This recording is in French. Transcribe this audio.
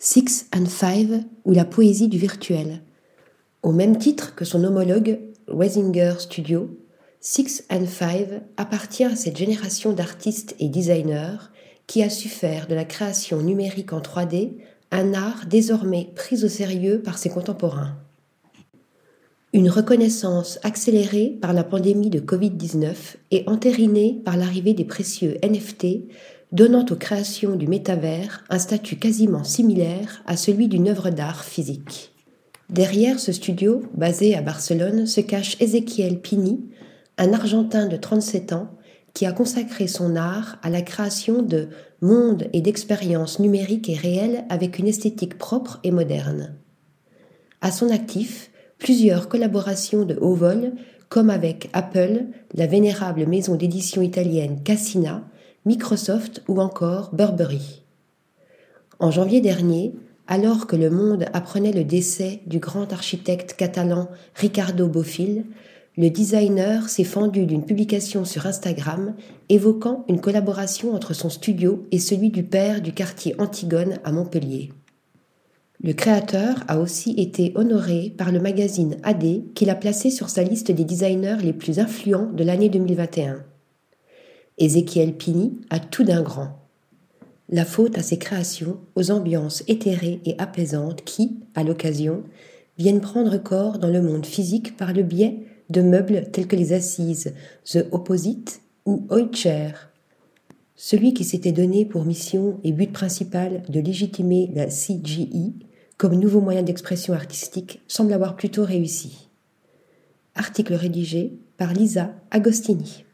Six and Five ou la poésie du virtuel. Au même titre que son homologue Weisinger Studio, Six and Five appartient à cette génération d'artistes et designers qui a su faire de la création numérique en 3D un art désormais pris au sérieux par ses contemporains. Une reconnaissance accélérée par la pandémie de Covid-19 et entérinée par l'arrivée des précieux NFT, donnant aux créations du métavers un statut quasiment similaire à celui d'une œuvre d'art physique. Derrière ce studio, basé à Barcelone, se cache Ezequiel Pini, un Argentin de 37 ans qui a consacré son art à la création de mondes et d'expériences numériques et réelles avec une esthétique propre et moderne. À son actif, plusieurs collaborations de haut vol, comme avec Apple, la vénérable maison d'édition italienne Cassina, Microsoft ou encore Burberry. En janvier dernier, alors que le monde apprenait le décès du grand architecte catalan Ricardo Bofill, le designer s'est fendu d'une publication sur Instagram évoquant une collaboration entre son studio et celui du père du quartier Antigone à Montpellier. Le créateur a aussi été honoré par le magazine AD qui l'a placé sur sa liste des designers les plus influents de l'année 2021. Ézéchiel Pini a tout d'un grand. La faute à ses créations, aux ambiances éthérées et apaisantes qui, à l'occasion, viennent prendre corps dans le monde physique par le biais de meubles tels que les assises, The Opposite ou Oitcher. Celui qui s'était donné pour mission et but principal de légitimer la CGI comme nouveau moyen d'expression artistique semble avoir plutôt réussi. Article rédigé par Lisa Agostini.